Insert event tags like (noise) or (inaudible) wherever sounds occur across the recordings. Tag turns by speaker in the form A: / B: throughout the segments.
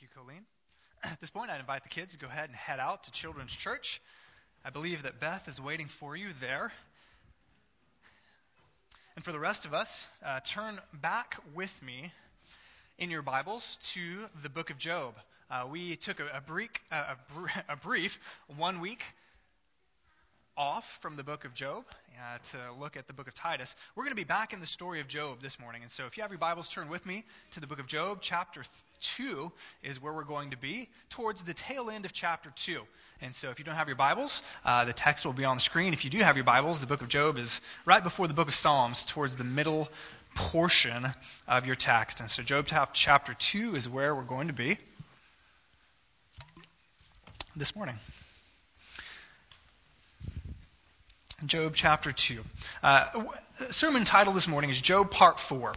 A: Thank you, Colleen. (clears throat) At this point, I'd invite the kids to go ahead and head out to Children's Church. I believe that Beth is waiting for you there. And for the rest of us, uh, turn back with me in your Bibles to the book of Job. Uh, we took a, a, brief, a, (laughs) a, brief one week off from the book of Job uh, to look at the book of Titus. We're going to be back in the story of Job this morning. And so if you have your Bibles, turn with me to the book of Job. Chapter 2 is where we're going to be, towards the tail end of chapter 2. And so if you don't have your Bibles, uh, the text will be on the screen. If you do have your Bibles, the book of Job is right before the book of Psalms, towards the middle portion of your text. And so Job chapter 2 is where we're going to be this morning. Job chapter 2. Uh, sermon title this morning is Job Part 4.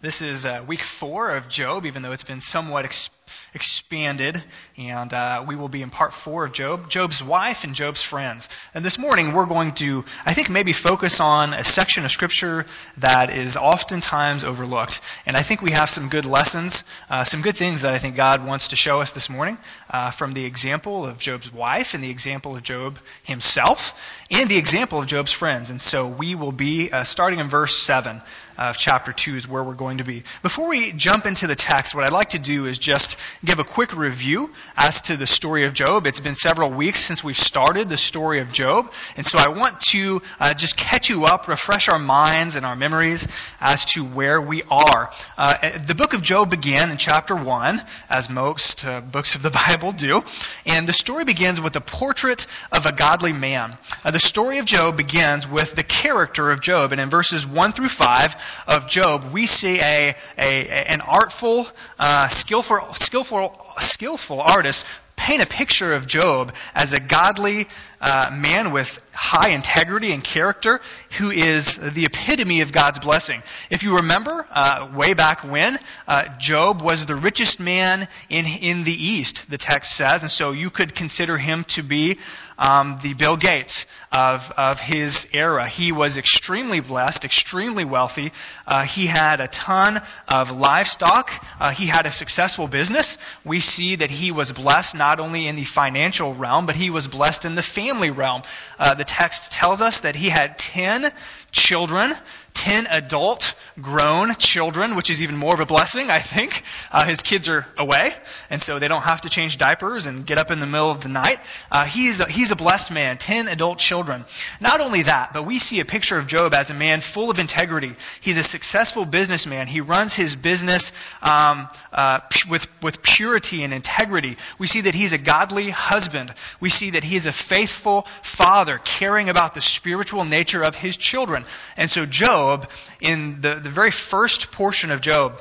A: This is uh, week 4 of Job, even though it's been somewhat ex- expanded, and uh, we will be in part four of Job, Job's wife and Job's friends. And this morning we're going to, I think, maybe focus on a section of Scripture that is oftentimes overlooked. And I think we have some good lessons, uh, some good things that I think God wants to show us this morning uh, from the example of Job's wife and the example of Job himself and the example of Job's friends. And so we will be uh, starting in verse 7 of chapter 2 is where we're going to be. Before we jump into the text, what I'd like to do is just give a quick review as to the story of Job. It's been several weeks since we've started the story of Job, and so I want to uh, just catch you up, refresh our minds and our memories as to where we are. Uh, the book of Job began in chapter 1, as most uh, books of the (laughs) Bible do, and the story begins with a portrait of a godly man. Uh, the story of Job begins with the character of Job, and in verses 1 through 5, of Job, we see a, a an artful, uh, skillful, skillful, skillful artist paint a picture of Job as a godly uh, man with high integrity and character who is the epitome of God's blessing. If you remember, uh, way back when, uh, Job was the richest man in, in the East, the text says, and so you could consider him to be um, the Bill Gates of, of his era. He was extremely blessed, extremely wealthy. Uh, he had a ton of livestock. Uh, he had a successful business. We see that he was blessed not only in the financial realm, but he was blessed in the family realm. Uh, the text tells us that he had ten children 10 adult grown children, which is even more of a blessing, I think. Uh, his kids are away, and so they don't have to change diapers and get up in the middle of the night. Uh, he's, a, he's a blessed man, 10 adult children. Not only that, but we see a picture of Job as a man full of integrity. He's a successful businessman. He runs his business um, uh, with, with purity and integrity. We see that he's a godly husband. We see that he is a faithful father, caring about the spiritual nature of his children. And so Job Job, in the, the very first portion of Job,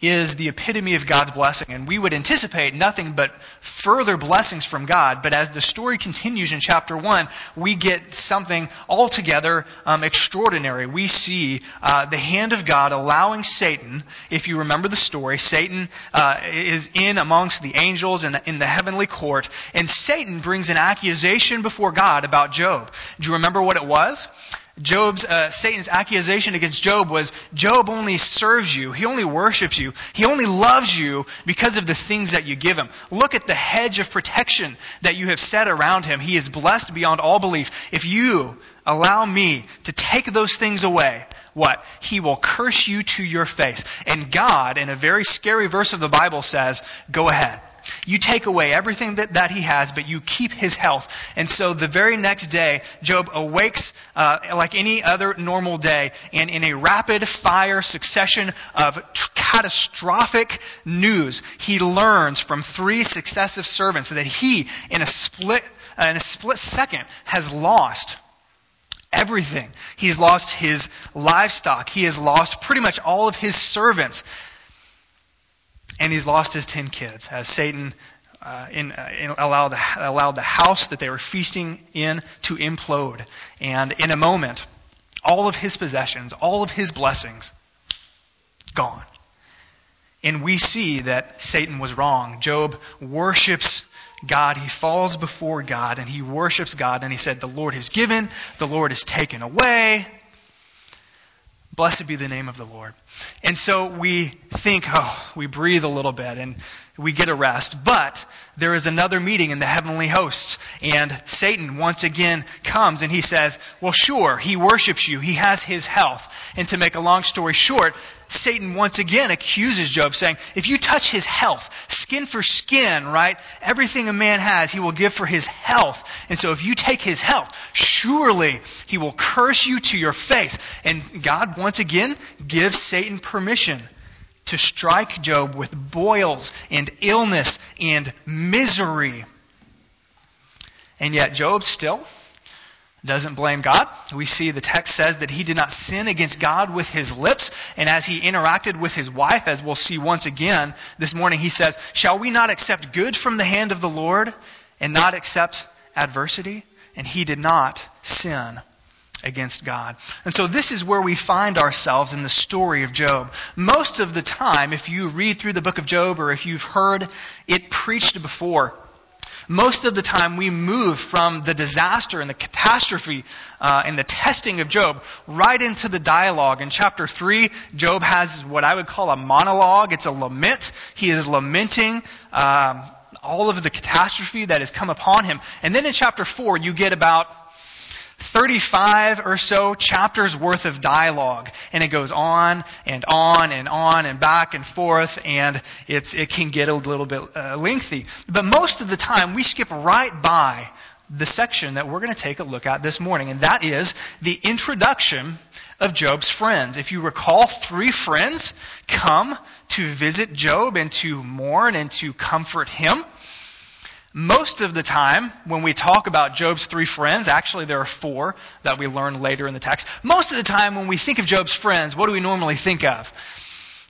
A: is the epitome of God's blessing. And we would anticipate nothing but further blessings from God. But as the story continues in chapter 1, we get something altogether um, extraordinary. We see uh, the hand of God allowing Satan, if you remember the story, Satan uh, is in amongst the angels in the, in the heavenly court, and Satan brings an accusation before God about Job. Do you remember what it was? Job's, uh, Satan's accusation against Job was, Job only serves you. He only worships you. He only loves you because of the things that you give him. Look at the hedge of protection that you have set around him. He is blessed beyond all belief. If you allow me to take those things away, what? He will curse you to your face. And God, in a very scary verse of the Bible says, go ahead. You take away everything that, that he has, but you keep his health. And so the very next day, Job awakes uh, like any other normal day, and in a rapid fire succession of catastrophic news, he learns from three successive servants that he, in a split, uh, in a split second, has lost everything. He's lost his livestock. He has lost pretty much all of his servants and he's lost his ten kids as Satan uh, in, uh, allowed, allowed the house that they were feasting in to implode. And in a moment, all of his possessions, all of his blessings, gone. And we see that Satan was wrong. Job worships God. He falls before God and he worships God. And he said, The Lord has given, the Lord has taken away. Blessed be the name of the Lord. And so we think, oh, we breathe a little bit and we get a rest. But there is another meeting in the heavenly hosts, and Satan once again comes and he says, Well, sure, he worships you, he has his health. And to make a long story short, Satan once again accuses Job, saying, If you touch his health, skin for skin, right? Everything a man has, he will give for his health. And so if you take his health, surely he will curse you to your face. And God once again gives Satan permission to strike Job with boils and illness and misery. And yet Job still doesn't blame God. We see the text says that he did not sin against God with his lips. And as he interacted with his wife, as we'll see once again this morning, he says, Shall we not accept good from the hand of the Lord and not accept adversity? And he did not sin against God. And so this is where we find ourselves in the story of Job. Most of the time, if you read through the book of Job or if you've heard it preached before, most of the time we move from the disaster and the catastrophe uh, and the testing of Job right into the dialogue. In chapter 3, Job has what I would call a monologue. It's a lament. He is lamenting um, all of the catastrophe that has come upon him. And then in chapter 4, you get about 35 or so chapters worth of dialogue. And it goes on and on and on and back and forth, and it's, it can get a little bit uh, lengthy. But most of the time, we skip right by the section that we're going to take a look at this morning, and that is the introduction of Job's friends. If you recall, three friends come to visit Job and to mourn and to comfort him. Most of the time, when we talk about Job's three friends, actually there are four that we learn later in the text. Most of the time, when we think of Job's friends, what do we normally think of?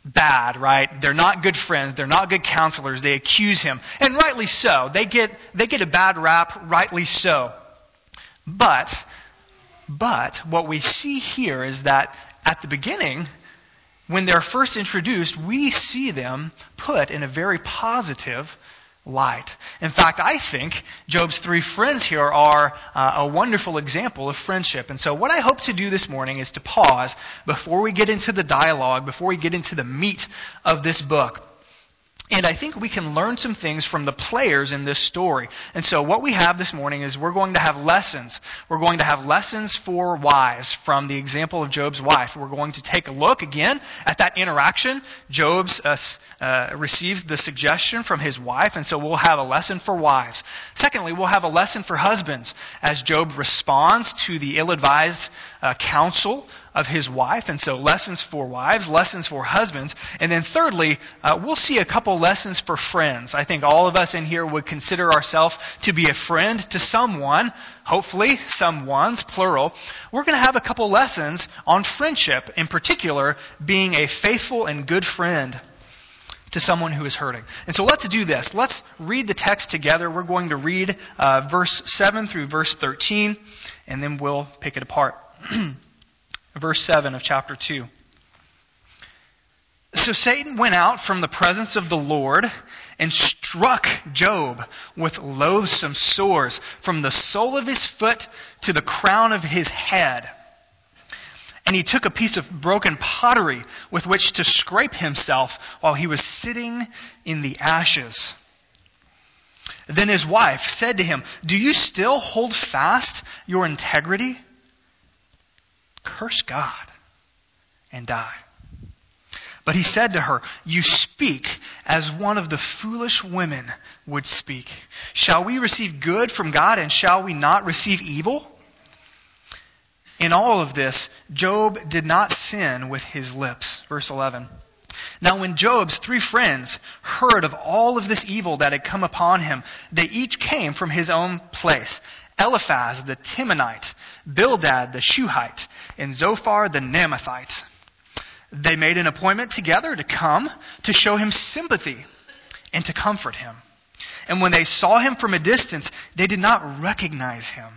A: Bad, right? They're not good friends. They're not good counselors. They accuse him. And rightly so. They get, they get a bad rap, rightly so. But, but, what we see here is that at the beginning, when they're first introduced, we see them put in a very positive light. In fact, I think Job's three friends here are uh, a wonderful example of friendship. And so, what I hope to do this morning is to pause before we get into the dialogue, before we get into the meat of this book, and I think we can learn some things from the players in this story. And so what we have this morning is we're going to have lessons. We're going to have lessons for wives from the example of Job's wife. We're going to take a look again at that interaction. Job uh, uh, receives the suggestion from his wife, and so we'll have a lesson for wives. Secondly, we'll have a lesson for husbands as Job responds to the ill-advised uh, counsel of his wife. And so lessons for wives, lessons for husbands. And then thirdly, uh, we'll see a couple lessons for friends. I think all of us in here would consider ourselves to be a friend to someone, hopefully someone's plural. We're going to have a couple lessons on friendship, in particular, being a faithful and good friend to someone who is hurting. And so let's do this. Let's read the text together. We're going to read uh, verse 7 through verse 13, and then we'll pick it apart. (clears throat) verse 7 of chapter 2. So Satan went out from the presence of the Lord and struck Job with loathsome sores from the sole of his foot to the crown of his head. And he took a piece of broken pottery with which to scrape himself while he was sitting in the ashes. Then his wife said to him, Do you still hold fast your integrity? Curse God and die. But he said to her, You speak as one of the foolish women would speak. Shall we receive good from God and shall we not receive evil? In all of this, Job did not sin with his lips. Verse 11. Now, when Job's three friends heard of all of this evil that had come upon him, they each came from his own place Eliphaz the Temanite, Bildad the Shuhite, and Zophar the Naamathite. They made an appointment together to come to show him sympathy and to comfort him. And when they saw him from a distance, they did not recognize him.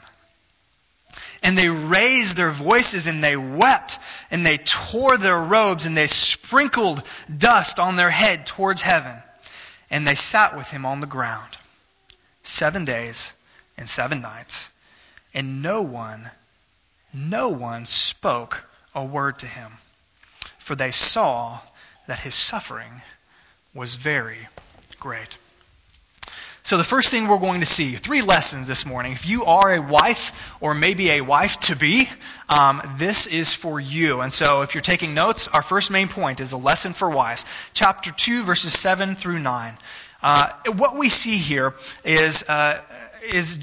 A: And they raised their voices and they wept and they tore their robes and they sprinkled dust on their head towards heaven. And they sat with him on the ground seven days and seven nights. And no one no one spoke a word to him. for they saw that his suffering was very great. So, the first thing we're going to see, three lessons this morning. If you are a wife or maybe a wife to be, um, this is for you. And so, if you're taking notes, our first main point is a lesson for wives. Chapter 2, verses 7 through 9. Uh, what we see here is, uh, is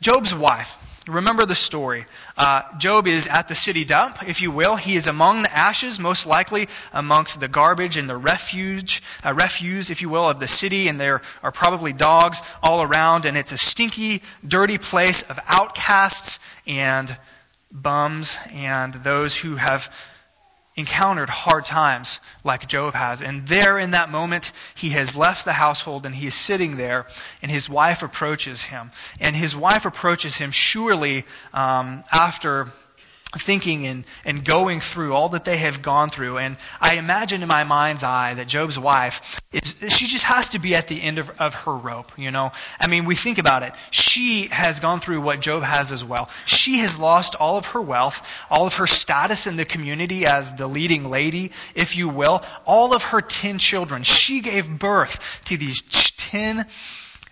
A: Job's wife. Remember the story. Uh, Job is at the city dump, if you will. He is among the ashes, most likely amongst the garbage and the refuge, uh, refuse, if you will, of the city, and there are probably dogs all around, and it's a stinky, dirty place of outcasts and bums and those who have encountered hard times like Job has. And there in that moment, he has left the household and he is sitting there, and his wife approaches him. And his wife approaches him surely um, after thinking and, and going through all that they have gone through. And I imagine in my mind's eye that Job's wife, is, she just has to be at the end of, of her rope, you know? I mean, we think about it. She has gone through what Job has as well. She has lost all of her wealth, all of her status in the community as the leading lady, if you will, all of her ten children. She gave birth to these ten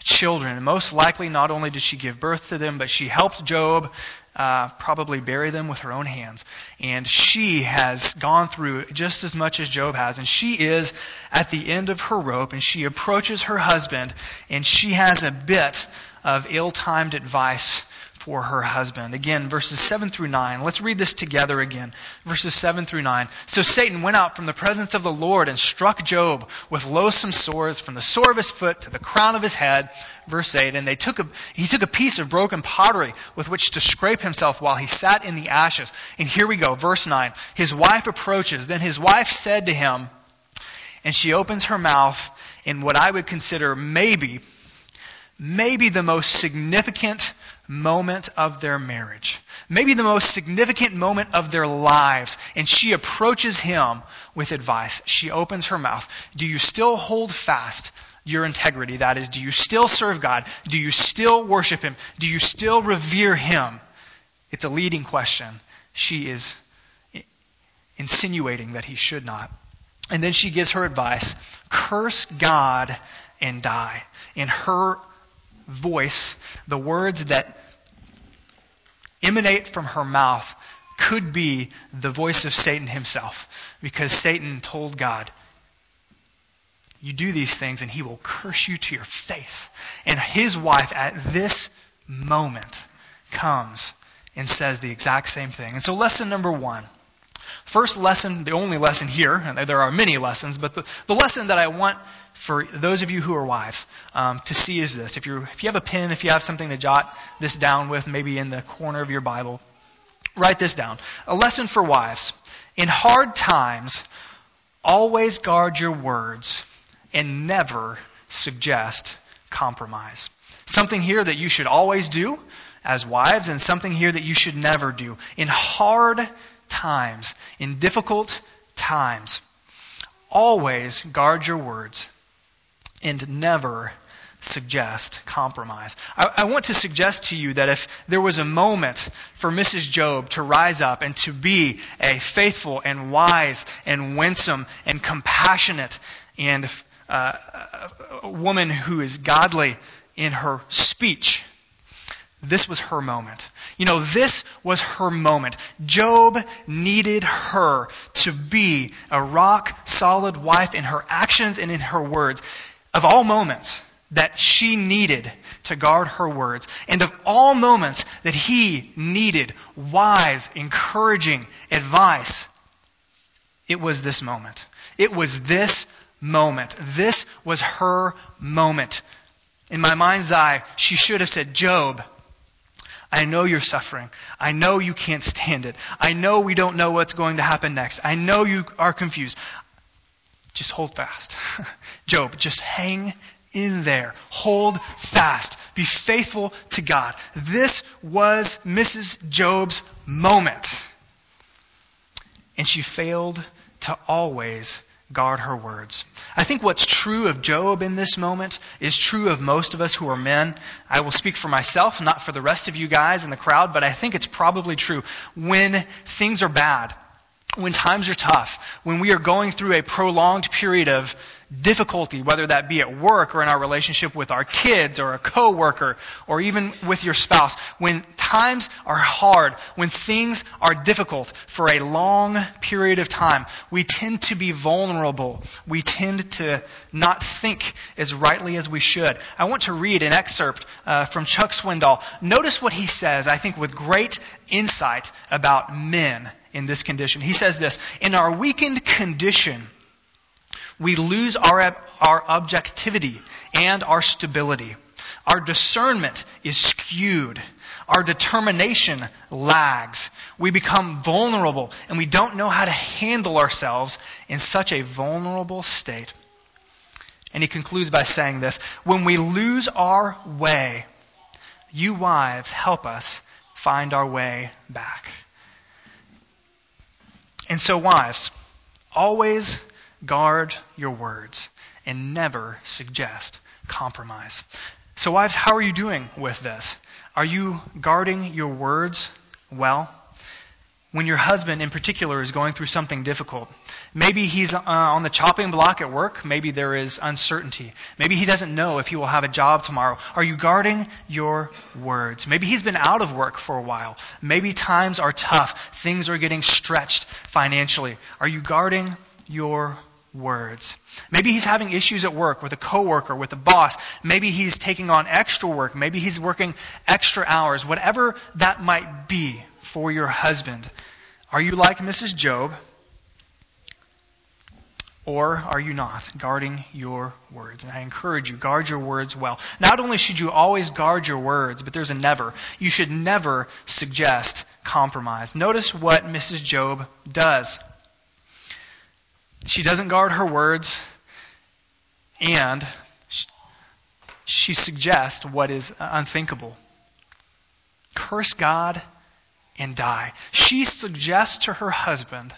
A: children. And most likely, not only did she give birth to them, but she helped Job uh, probably bury them with her own hands. And she has gone through just as much as Job has. And she is at the end of her rope, and she approaches her husband, and she has a bit of ill timed advice for her husband. Again, verses 7 through 9. Let's read this together again. Verses 7 through 9. So Satan went out from the presence of the Lord and struck Job with loathsome sores from the sore of his foot to the crown of his head. Verse 8. And they took a, he took a piece of broken pottery with which to scrape himself while he sat in the ashes. And here we go. Verse 9. His wife approaches. Then his wife said to him, and she opens her mouth in what I would consider maybe, maybe the most significant moment of their marriage, maybe the most significant moment of their lives. And she approaches him with advice. She opens her mouth. Do you still hold fast your integrity? That is, do you still serve God? Do you still worship Him? Do you still revere Him? It's a leading question. She is insinuating that he should not. And then she gives her advice curse God and die. In her voice, the words that emanate from her mouth could be the voice of Satan himself. Because Satan told God, You do these things and he will curse you to your face. And his wife at this moment comes and says the exact same thing. And so, lesson number one. First lesson, the only lesson here, and there are many lessons, but the, the lesson that I want for those of you who are wives um, to see is this. If, you if you have a pen, if you have something to jot this down with, maybe in the corner of your Bible, write this down. A lesson for wives. In hard times, always guard your words and never suggest compromise. Something here that you should always do as wives, and something here that you should never do. In hard times, in difficult times, always guard your words and never suggest compromise. I, I, want to suggest to you that if there was a moment for Mrs. Job to rise up and to be a faithful and wise and winsome and compassionate and uh, a woman who is godly in her speech, this was her moment. You know, this was her moment. Job needed her to be a rock solid wife in her actions and in her words of all moments that she needed to guard her words, and of all moments that he needed wise, encouraging advice, it was this moment. It was this moment. This was her moment. In my mind's eye, she should have said, Job, I know you're suffering. I know you can't stand it. I know we don't know what's going to happen next. I know you are confused. Just hold fast. (laughs) Job, just hang in there. Hold fast. Be faithful to God. This was Mrs. Job's moment. And she failed to always guard her words. I think what's true of Job in this moment is true of most of us who are men. I will speak for myself, not for the rest of you guys in the crowd, but I think it's probably true. When things are bad, when times are tough, when we are going through a prolonged period of difficulty, whether that be at work or in our relationship with our kids or a coworker or even with your spouse, when times are hard, when things are difficult for a long period of time, we tend to be vulnerable. We tend to not think as rightly as we should. I want to read an excerpt uh, from Chuck Swindoll. Notice what he says, I think, with great insight about men in this condition. He says this In our weakened condition, we lose our, our objectivity and our stability. Our discernment is skewed. Our determination lags. We become vulnerable and we don't know how to handle ourselves in such a vulnerable state. And he concludes by saying this When we lose our way, you wives help us find our way back. And so, wives, always guard your words and never suggest compromise. So, wives, how are you doing with this? Are you guarding your words well? When your husband, in particular, is going through something difficult, maybe he's uh, on the chopping block at work, maybe there is uncertainty. Maybe he doesn't know if he will have a job tomorrow. Are you guarding your words? Maybe he's been out of work for a while. Maybe times are tough. Things are getting stretched financially. Are you guarding your words. Maybe he's having issues at work with a coworker, with a boss. Maybe he's taking on extra work. Maybe he's working extra hours. Whatever that might be for your husband. Are you like Mrs. Job? Or are you not guarding your words? And I encourage you, guard your words well. Not only should you always guard your words, but there's a never. You should never suggest compromise. Notice what Mrs. Job does. She doesn't guard her words, and she suggests what is unthinkable curse God and die. She suggests to her husband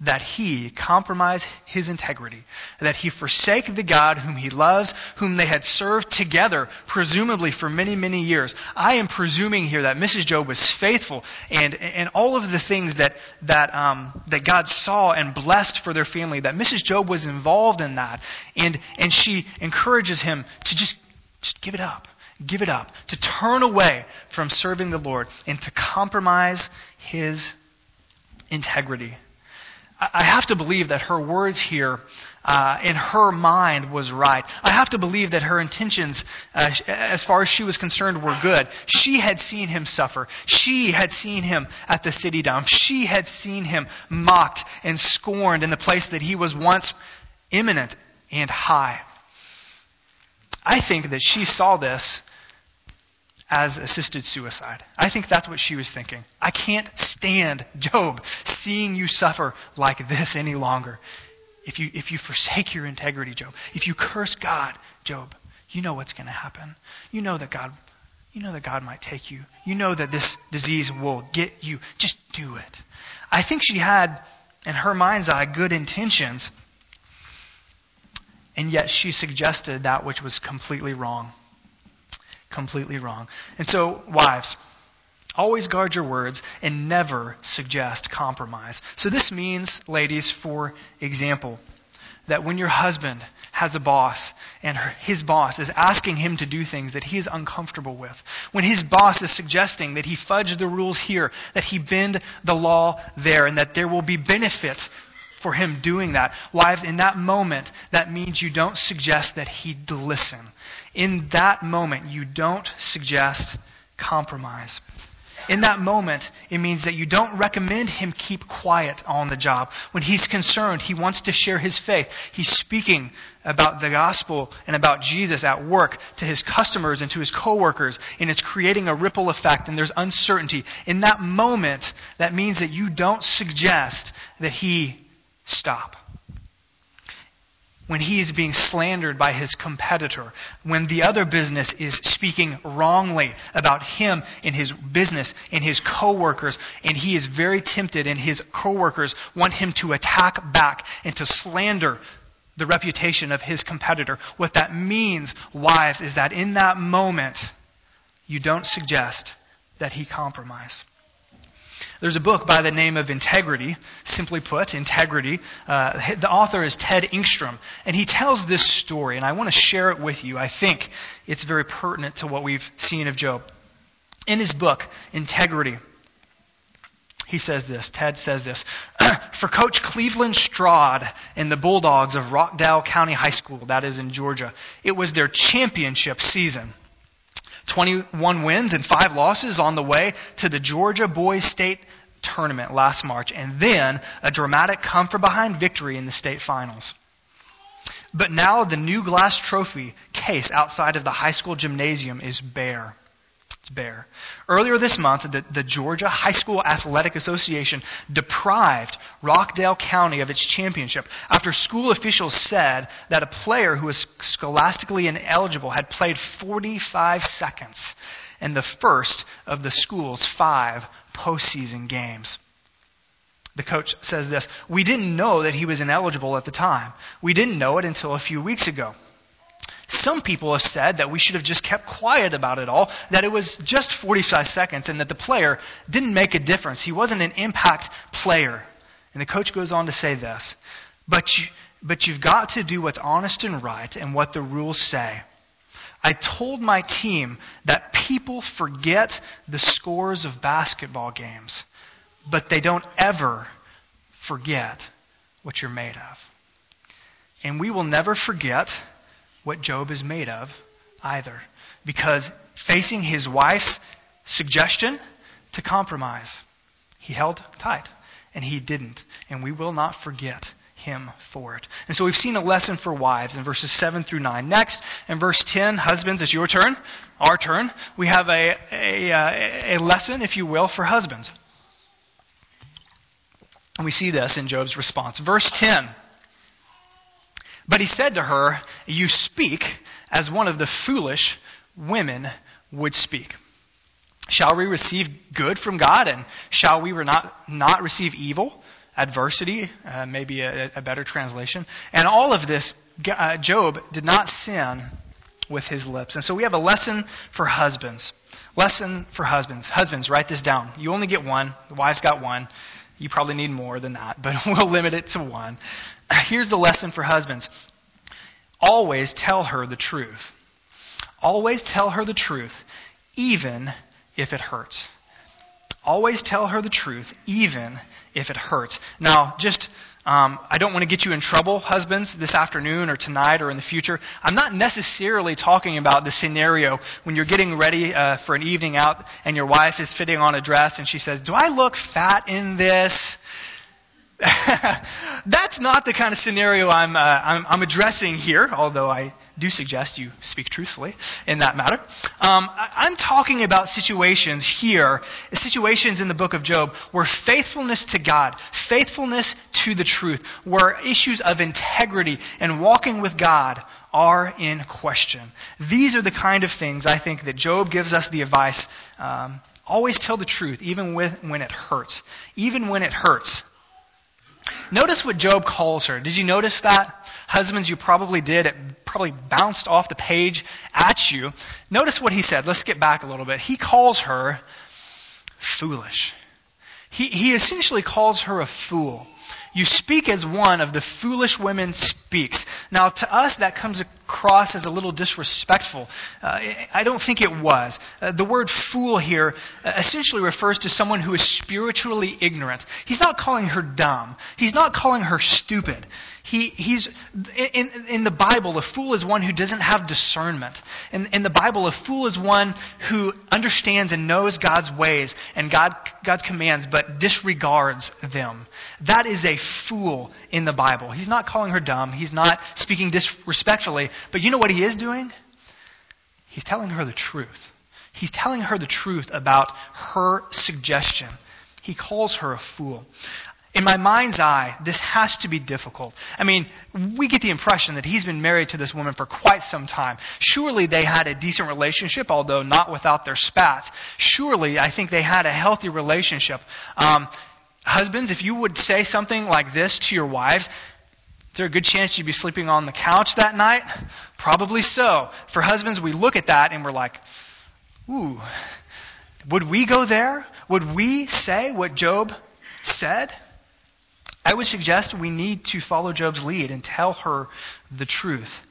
A: that he compromise his integrity, that he forsake the God whom he loves, whom they had served together, presumably for many, many years. I am presuming here that Mrs. Job was faithful and, and all of the things that, that, um, that God saw and blessed for their family, that Mrs. Job was involved in that. And, and she encourages him to just, just give it up. Give it up. To turn away from serving the Lord and to compromise his integrity. I have to believe that her words here uh, in her mind was right. I have to believe that her intentions, uh, as far as she was concerned, were good. She had seen him suffer. She had seen him at the city dump. She had seen him mocked and scorned in the place that he was once eminent and high. I think that she saw this as assisted suicide. I think that's what she was thinking. I can't stand, Job, seeing you suffer like this any longer. If you, if you forsake your integrity, Job, if you curse God, Job, you know what's going to happen. You know that God, you know that God might take you. You know that this disease will get you. Just do it. I think she had, in her mind's eye, good intentions, and yet she suggested that which was completely wrong completely wrong. And so, wives, always guard your words and never suggest compromise. So, this means, ladies, for example, that when your husband has a boss and her, his boss is asking him to do things that he is uncomfortable with, when his boss is suggesting that he fudge the rules here, that he bend the law there, and that there will be benefits for him doing that. Wives, in that moment, that means you don't suggest that he listen. In that moment, you don't suggest compromise. In that moment, it means that you don't recommend him keep quiet on the job. When he's concerned, he wants to share his faith. He's speaking about the gospel and about Jesus at work to his customers and to his coworkers, and it's creating a ripple effect, and there's uncertainty. In that moment, that means that you don't suggest that he stop. When he is being slandered by his competitor, when the other business is speaking wrongly about him in his business, in his coworkers, and he is very tempted and his coworkers want him to attack back and to slander the reputation of his competitor. What that means, wives, is that in that moment, you don't suggest that he compromise. There's a book by the name of Integrity, simply put, Integrity. Uh, the author is Ted Engstrom, and he tells this story, and I want to share it with you. I think it's very pertinent to what we've seen of Job. In his book, Integrity, he says this, Ted says this, (clears throat) for Coach Cleveland Stroud and the Bulldogs of Rockdale County High School, that is in Georgia, it was their championship season. 21 wins and 5 losses on the way to the Georgia Boys State Tournament last March, and then a dramatic come from behind victory in the state finals. But now the new glass trophy case outside of the high school gymnasium is bare. It's bare. Earlier this month, the, the, Georgia High School Athletic Association deprived Rockdale County of its championship after school officials said that a player who was scholastically ineligible had played 45 seconds in the first of the school's five postseason games. The coach says this We didn't know that he was ineligible at the time. We didn't know it until a few weeks ago. Some people have said that we should have just kept quiet about it all, that it was just 45 seconds, and that the player didn't make a difference. He wasn't an impact player. And the coach goes on to say this But, you, but you've got to do what's honest and right and what the rules say. I told my team that people forget the scores of basketball games, but they don't ever forget what you're made of. And we will never forget what Job is made of either. Because facing his wife's suggestion to compromise, he held tight and he didn't. And we will not forget him for it. And so we've seen a lesson for wives in verses 7 through 9. Next, in verse 10, husbands, it's your turn, our turn. We have a, a, uh, a lesson, if you will, for husbands. And we see this in Job's response. Verse 10. But he said to her, You speak as one of the foolish women would speak. Shall we receive good from God, and shall we not, not receive evil? Adversity, uh, maybe a, a, better translation. And all of this, uh, Job did not sin with his lips. And so we have a lesson for husbands. Lesson for husbands. Husbands, write this down. You only get one. The wife's got one. You probably need more than that, (laughs) but we'll limit it to one. (clears throat) Here's the lesson for husbands always tell her the truth. Always tell her the truth, even if it hurts. Always tell her the truth, even if it hurts. Now, just, um, I don't want to get you in trouble, husbands, this afternoon or tonight or in the future. I'm not necessarily talking about the scenario when you're getting ready uh, for an evening out and your wife is fitting on a dress and she says, Do I look fat in this? (laughs) That's not the kind of scenario I'm, uh, I'm, I'm, addressing here, although I do suggest you speak truthfully in that matter. Um, I'm talking about situations here, situations in the book of Job, where faithfulness to God, faithfulness to the truth, where issues of integrity and walking with God are in question. These are the kind of things I think that Job gives us the advice. Um, always tell the truth, even with, when it hurts. Even when it hurts. Notice what Job calls her. Did you notice that? Husbands, you probably did. It probably bounced off the page at you. Notice what he said. Let's get back a little bit. He calls her foolish. He, he essentially calls her a fool. You speak as one of the foolish women speaks. Now, to us, that comes across as a little disrespectful. Uh, I don't think it was. Uh, the word fool here uh, essentially refers to someone who is spiritually ignorant. He's not calling her dumb, he's not calling her stupid. He, he's in, in the Bible, a fool is one who doesn't have discernment. In, in the Bible, a fool is one who understands and knows God's ways and God, God's commands, but disregards them. That is a fool in the Bible. He's not calling her dumb. He's not speaking disrespectfully. But you know what he is doing? He's telling her the truth. He's telling her the truth about her suggestion. He calls her a fool in my mind's eye, this has to be difficult. I mean, we get the impression that he's been married to this woman for quite some time. Surely they had a decent relationship, although not without their spats. Surely I think they had a healthy relationship. Um, husbands, if you would say something like this to your wives, is there a good chance you'd be sleeping on the couch that night? Probably so. For husbands, we look at that and we're like, ooh, Would we go there? Would we say what Job said? I would suggest we need to follow Job's lead and tell her the truth,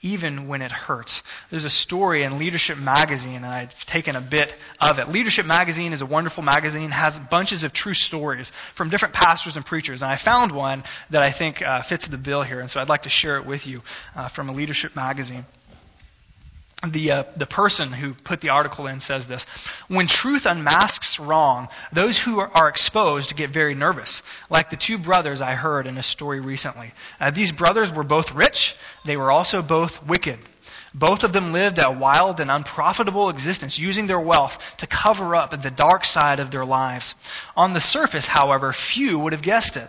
A: even when it hurts. There's a story in Leadership Magazine, and I've taken a bit of it. Leadership Magazine is a wonderful magazine, has bunches of true stories from different pastors and preachers, and I found one that I think uh, fits the bill here, and so I'd like to share it with you uh, from a Leadership Magazine the, uh, the person who put the article in says this When truth unmasks wrong, those who are, exposed get very nervous, like the two brothers I heard in a story recently. Uh, these brothers were both rich, they were also both wicked. Both of them lived a wild and unprofitable existence, using their wealth to cover up the dark side of their lives. On the surface, however, few would have guessed it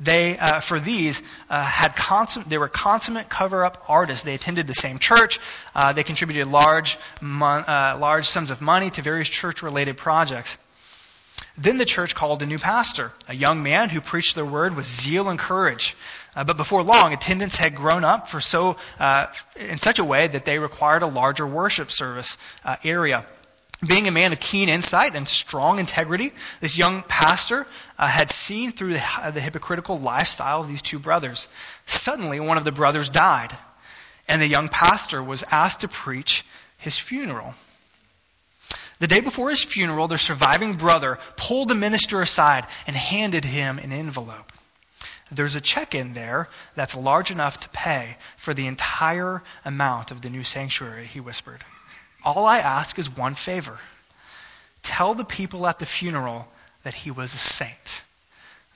A: they, uh, for these, uh, had consum- they were consummate cover-up artists. They attended the same church. Uh, they contributed large, mon- uh, large sums of money to various church-related projects. Then the church called a new pastor, a young man who preached the word with zeal and courage. Uh, but before long, attendance had grown up for so uh, in such a way that they required a larger worship service area. Being a man of keen insight and strong integrity, this young pastor uh, had seen through the, uh, the hypocritical lifestyle of these two brothers. Suddenly, one of the brothers died, and the young pastor was asked to preach his funeral. The day before his funeral, their surviving brother pulled the minister aside and handed him an envelope. There's a check in there that's large enough to pay for the entire amount of the new sanctuary, he whispered. All I ask is one favor tell the people at the funeral that he was a saint.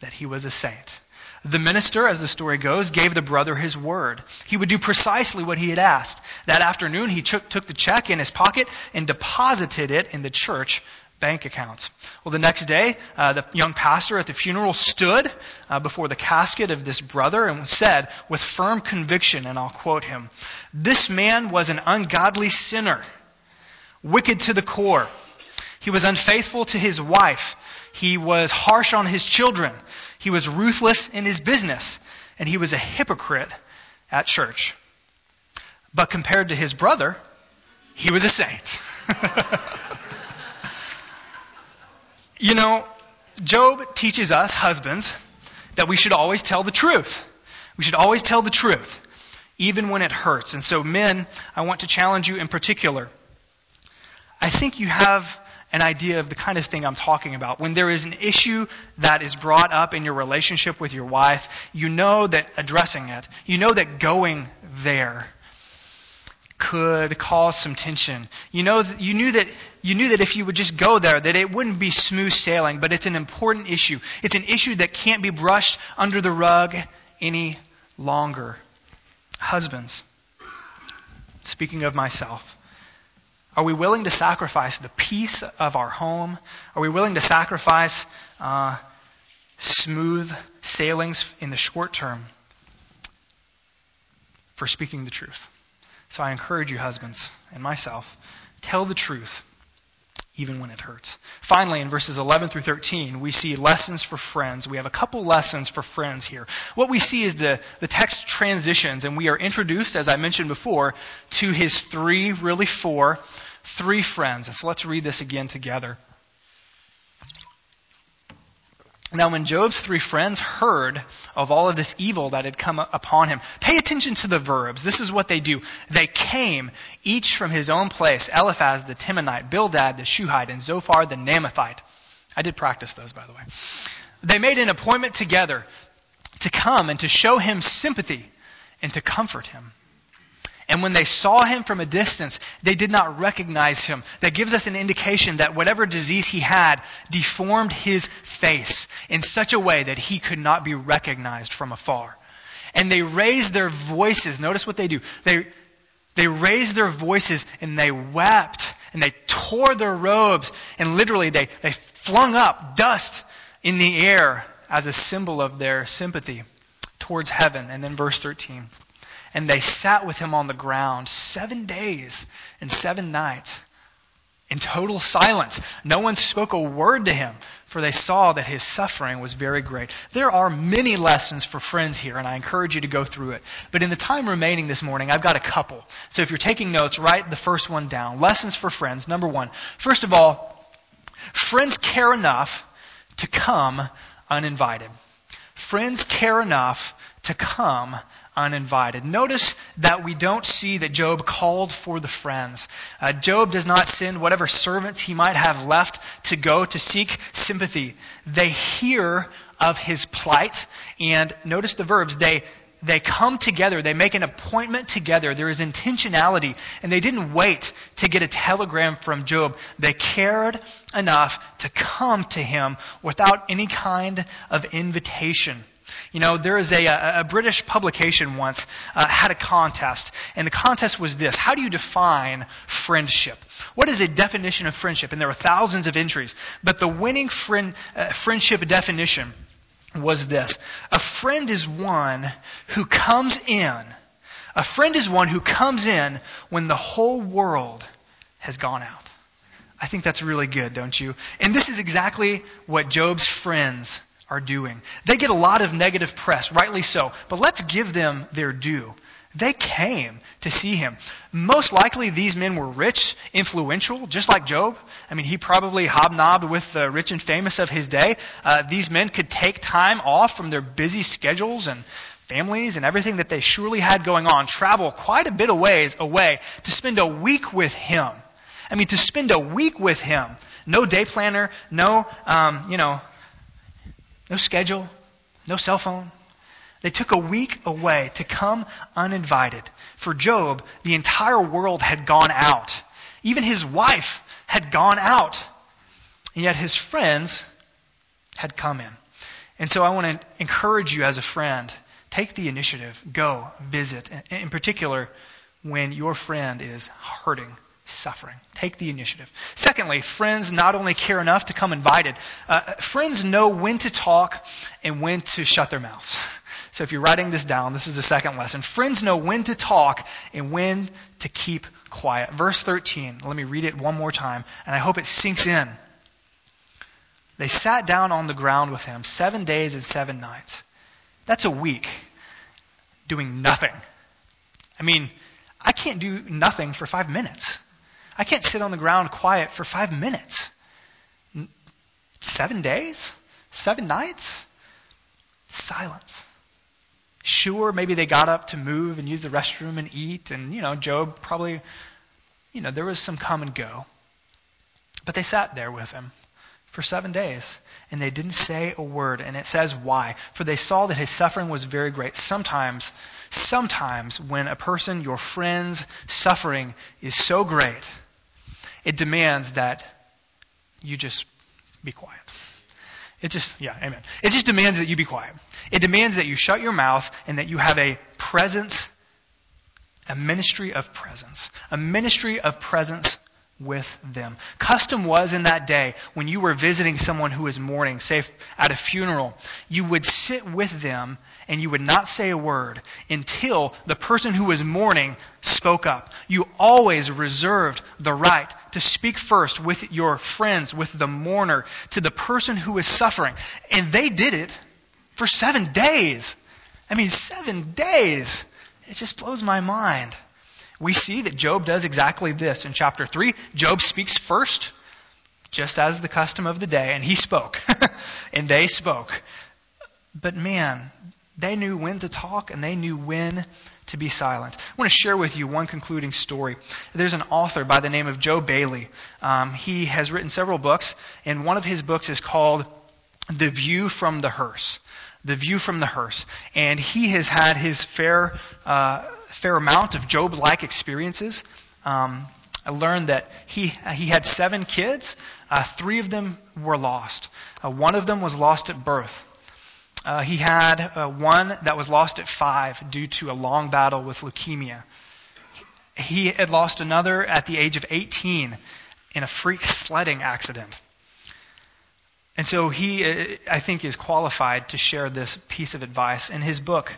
A: That he was a saint. The minister, as the story goes, gave the brother his word. He would do precisely what he had asked. That afternoon, he took, took the check in his pocket and deposited it in the church bank account. Well, the next day, uh, the young pastor at the funeral stood uh, before the casket of this brother and said with firm conviction, and I'll quote him, This man was an ungodly sinner wicked to the core. He was unfaithful to his wife. He was harsh on his children. He was ruthless in his business. And he was a hypocrite at church. But compared to his brother, he was a saint. (laughs) you know, Job teaches us, husbands, that we should always tell the truth. We should always tell the truth, even when it hurts. And so, men, I want to challenge you in particular I think you have an idea of the kind of thing I'm talking about. When there is an issue that is brought up in your relationship with your wife, you know that addressing it, you know that going there could cause some tension. You know, you knew that you knew that if you would just go there, that it wouldn't be smooth sailing. But it's an important issue. It's an issue that can't be brushed under the rug any longer. Husbands, speaking of myself, are we willing to sacrifice the peace of our home? Are we willing to sacrifice uh, smooth sailings in the short term for speaking the truth? So I encourage you, husbands, and myself, tell the truth even when it hurts. Finally, in verses 11 through 13, we see lessons for friends. We have a couple lessons for friends here. What we see is the, the text transitions, and we are introduced, as I mentioned before, to his three, really four, three friends. So let's read this again together. Now, when Job's three friends heard of all of this evil that had come upon him, pay attention to the verbs. This is what they do. They came, each from his own place Eliphaz the Temanite, Bildad the Shuhite, and Zophar the Naamathite. I did practice those, by the way. They made an appointment together to come and to show him sympathy and to comfort him. And when they saw him from a distance, they did not recognize him. That gives us an indication that whatever disease he had deformed his face in such a way that he could not be recognized from afar. And they raised their voices. Notice what they do. They, they raised their voices and they wept and they tore their robes and literally they, they flung up dust in the air as a symbol of their sympathy towards heaven. And then verse 13 and they sat with him on the ground seven days and seven nights in total silence. No one spoke a word to him, for they saw that his suffering was very great. There are many lessons for friends here, and I encourage you to go through it. But in the time remaining this morning, I've got a couple. So if you're taking notes, write the first one down. Lessons for friends. Number one. First of all, Friends care enough to come uninvited. Friends care enough to come uninvited. Notice that we don't see that Job called for the friends. Uh, Job does not send whatever servants he might have left to go to seek sympathy. They hear of his plight, and notice the verbs. They they come together, they make an appointment together. There is intentionality, and they didn't wait to get a telegram from Job. They cared enough to come to him without any kind of invitation. You know, there is a, a, a British publication once uh, had a contest, and the contest was this How do you define friendship? What is a definition of friendship? And there were thousands of entries, but the winning friend, uh, friendship definition was this A friend is one who comes in. A friend is one who comes in when the whole world has gone out. I think that's really good, don't you? And this is exactly what Job's friends are doing. They get a lot of negative press, rightly so, but let's give them their due. They came to see him. Most likely, these men were rich, influential, just like Job. I mean, he probably hobnobbed with the rich and famous of his day. Uh, these men could take time off from their busy schedules and families and everything that they surely had going on, travel quite a bit of ways away to spend a week with him. I mean, to spend a week with him. No day planner, no, um, you know, no schedule, no cell phone. They took a week away to come uninvited. For Job, the entire world had gone out. Even his wife had gone out. And yet his friends had come in. And so I want to encourage you as a friend take the initiative, go, visit. In particular, when your friend is hurting suffering. Take the initiative. Secondly, friends not only care enough to come invited, uh, friends know when to talk and when to shut their mouths. So if you're writing this down, this is the second lesson. Friends know when to talk and when to keep quiet. Verse 13, let me read it one more time, and I hope it sinks in. They sat down on the ground with him seven days and seven nights. That's a week doing nothing. I mean, I can't do nothing for five minutes. I can't sit on the ground quiet for five minutes. Seven days? Seven nights? Silence. Sure, maybe they got up to move and use the restroom and eat, and, you know, Job probably, you know, there was some come and go. But they sat there with him for seven days, and they didn't say a word. And it says why. For they saw that his suffering was very great. Sometimes, sometimes when a person, your friend's suffering is so great, it demands that you just be quiet. It just, yeah, amen. It just demands that you be quiet. It demands that you shut your mouth and that you have a presence, a ministry of presence. A ministry of presence with them. Custom was in that day when you were visiting someone who was mourning, say at a funeral, you would sit with them and you would not say a word until the person who was mourning spoke up. You always reserved the right to speak first with your friends, with the mourner, to the person who was suffering. And they did it for seven days. I mean, seven days. It just blows my mind we see that Job does exactly this in chapter 3. Job speaks first, just as the custom of the day, and he spoke, (laughs) and they spoke. But man, they knew when to talk and they knew when to be silent. I want to share with you one concluding story. There's an author by the name of Joe Bayly. Um, he has written several books, and one of his books is called The View from the Hearse. The View from the Hearse. And he has had his fair uh, fair amount of Job like experiences. Um, I learned that he, he had seven kids. Uh, three of them were lost. Uh, one of them was lost at birth. Uh, he had uh, one that was lost at five due to a long battle with leukemia. He had lost another at the age of 18 in a freak sledding accident. And so he, uh, I think, is qualified to share this piece of advice. In his book,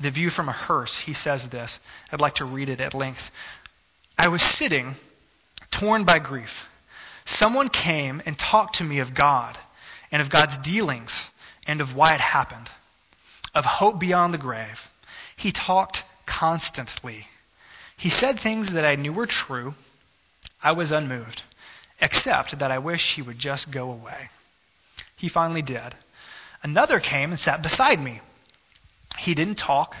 A: the view from a hearse, he says this. I'd like to read it at length. I was sitting, torn by grief. Someone came and talked to me of God and of God's dealings and of why it happened, of hope beyond the grave. He talked constantly. He said things that I knew were true. I was unmoved. except that I wish he would just go away. He finally did. Another came and sat beside me. He didn't talk.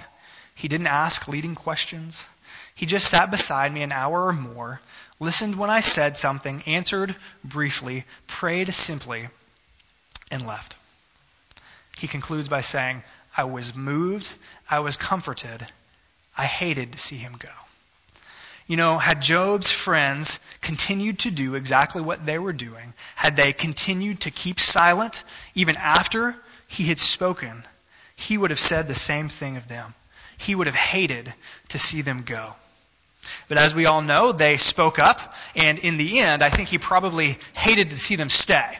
A: He didn't ask leading questions. He just sat beside me an hour or more, listened when I said something, answered briefly, prayed simply, and left. He concludes by saying, I was moved, I was comforted, I hated to see him go. You know, had Job's friends continued to do exactly what they were doing, had they continued to keep silent even after he had spoken, he would have said the same thing of them. He would have hated to see them go. But as we all know, they spoke up, and in the end, I think he probably hated to see them stay.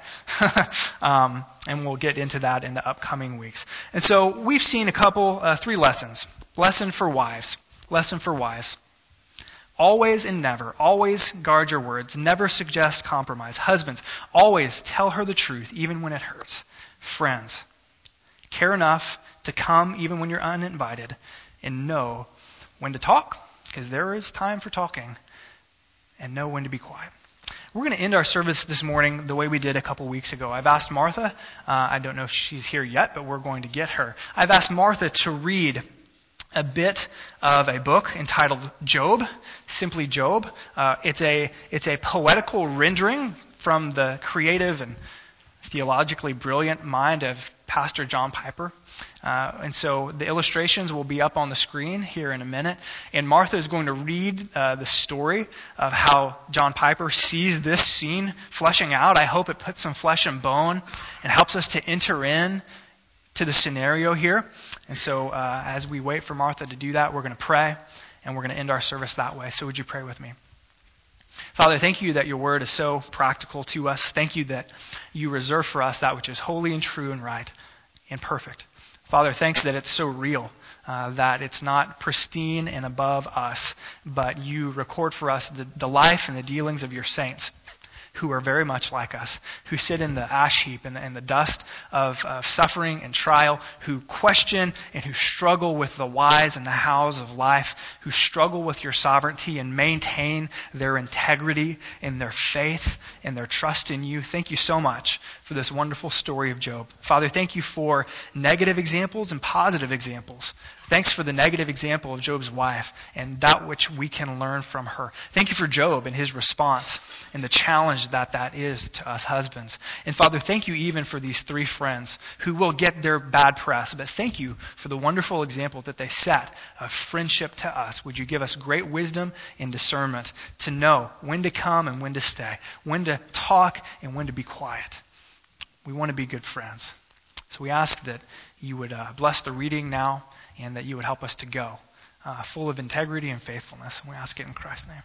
A: (laughs) um, and we'll get into that in the upcoming weeks. And so we've seen a couple, uh, three lessons. Lesson for wives. Lesson for wives. Always and never, always guard your words. Never suggest compromise. Husbands, always tell her the truth, even when it hurts. Friends, care enough to come even when you're uninvited and know when to talk, because there is time for talking, and know when to be quiet. We're going to end our service this morning the way we did a couple weeks ago. I've asked Martha, uh, I don't know if she's here yet, but we're going to get her. I've asked Martha to read a bit of a book entitled Job, simply Job. Uh, it's a it's a poetical rendering from the creative and theologically brilliant mind of Pastor John Piper. Uh, and so the illustrations will be up on the screen here in a minute. And Martha is going to read uh, the story of how John Piper sees this scene fleshing out. I hope it puts some flesh and bone and helps us to enter in to the scenario here. And so uh, as we wait for Martha to do that, we're going to pray and we're going to end our service that way. So would you pray with me? Father, thank you that your word is so practical to us. Thank you that you reserve for us that which is holy and true and right and perfect. Father, thanks that it's so real, uh, that it's not pristine and above us, but you record for us the, the life and the dealings of your saints who are very much like us, who sit in the ash heap and the, and the dust of, of suffering and trial, who question and who struggle with the whys and the hows of life, who struggle with your sovereignty and maintain their integrity and their faith and their trust in you. Thank you so much for this wonderful story of Job. Father, thank you for negative examples and positive examples. Thanks for the negative example of Job's wife and that which we can learn from her. Thank you for Job and his response and the challenge that that is to us husbands. And Father, thank you even for these three friends who will get their bad press, but thank you for the wonderful example that they set of friendship to us. Would you give us great wisdom and discernment to know when to come and when to stay, when to talk and when to be quiet. We want to be good friends. So we ask that you would uh, bless the reading now and that you would help us to go uh, full of integrity and faithfulness. And we ask it in Christ's name.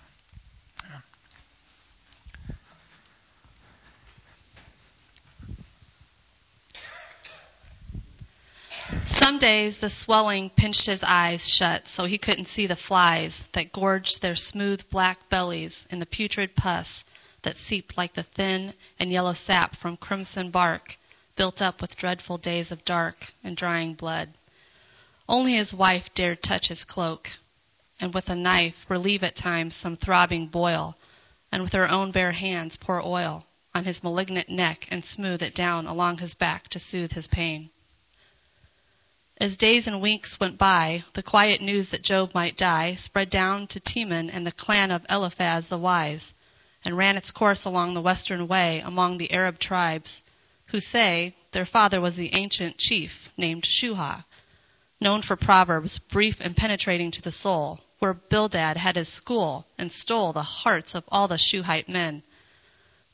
B: Some days the swelling pinched his eyes shut so he couldn't see the flies that gorged their smooth black bellies in the putrid pus that seeped like the thin and yellow sap from crimson bark built up with dreadful days of dark and drying blood. Only his wife dared touch his cloak, and with a knife relieve at times some throbbing boil, and with her own bare hands pour oil on his malignant neck and smooth it down along his back to soothe his pain. As days and weeks went by, the quiet news that Job might die spread down to Teman and the clan of Eliphaz the wise, and ran its course along the western way among the Arab tribes, who say their father was the ancient chief named Shuah, known for proverbs brief and penetrating to the soul, where Bildad had his school and stole the hearts of all the Shuhite men.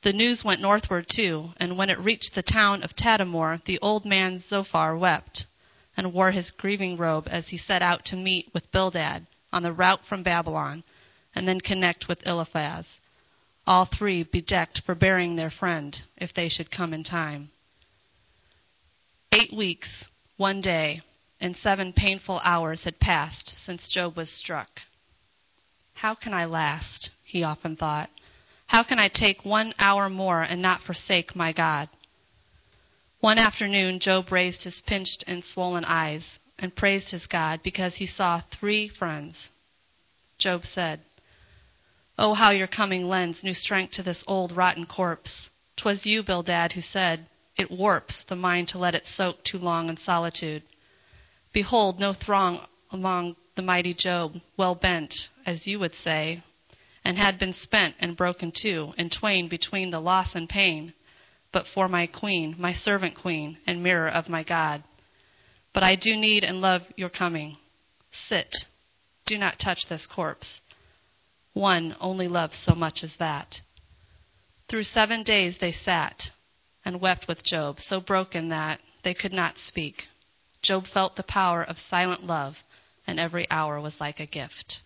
B: The news went northward too, and when it reached the town of Tadmor, the old man Zophar wept and wore his grieving robe as he set out to meet with Bildad on the route from Babylon, and then connect with Eliphaz, all three bedecked for burying their friend, if they should come in time. Eight weeks, one day, and seven painful hours had passed since Job was struck. How can I last? he often thought. How can I take one hour more and not forsake my God? One afternoon, Job raised his pinched and swollen eyes and praised his God because he saw three friends. Job said, Oh, how your coming lends new strength to this old rotten corpse. 'Twas you, Bildad, who said, It warps the mind to let it soak too long in solitude. Behold, no throng among the mighty Job, well bent, as you would say, and had been spent and broken too, in twain between the loss and pain, but for my queen, my servant queen, and mirror of my God. But I do need and love your coming. Sit. Do not touch this corpse. One only loves so much as that. Through seven days they sat and wept with Job, so broken that they could not speak. Job felt the power of silent love, and every hour was like a gift.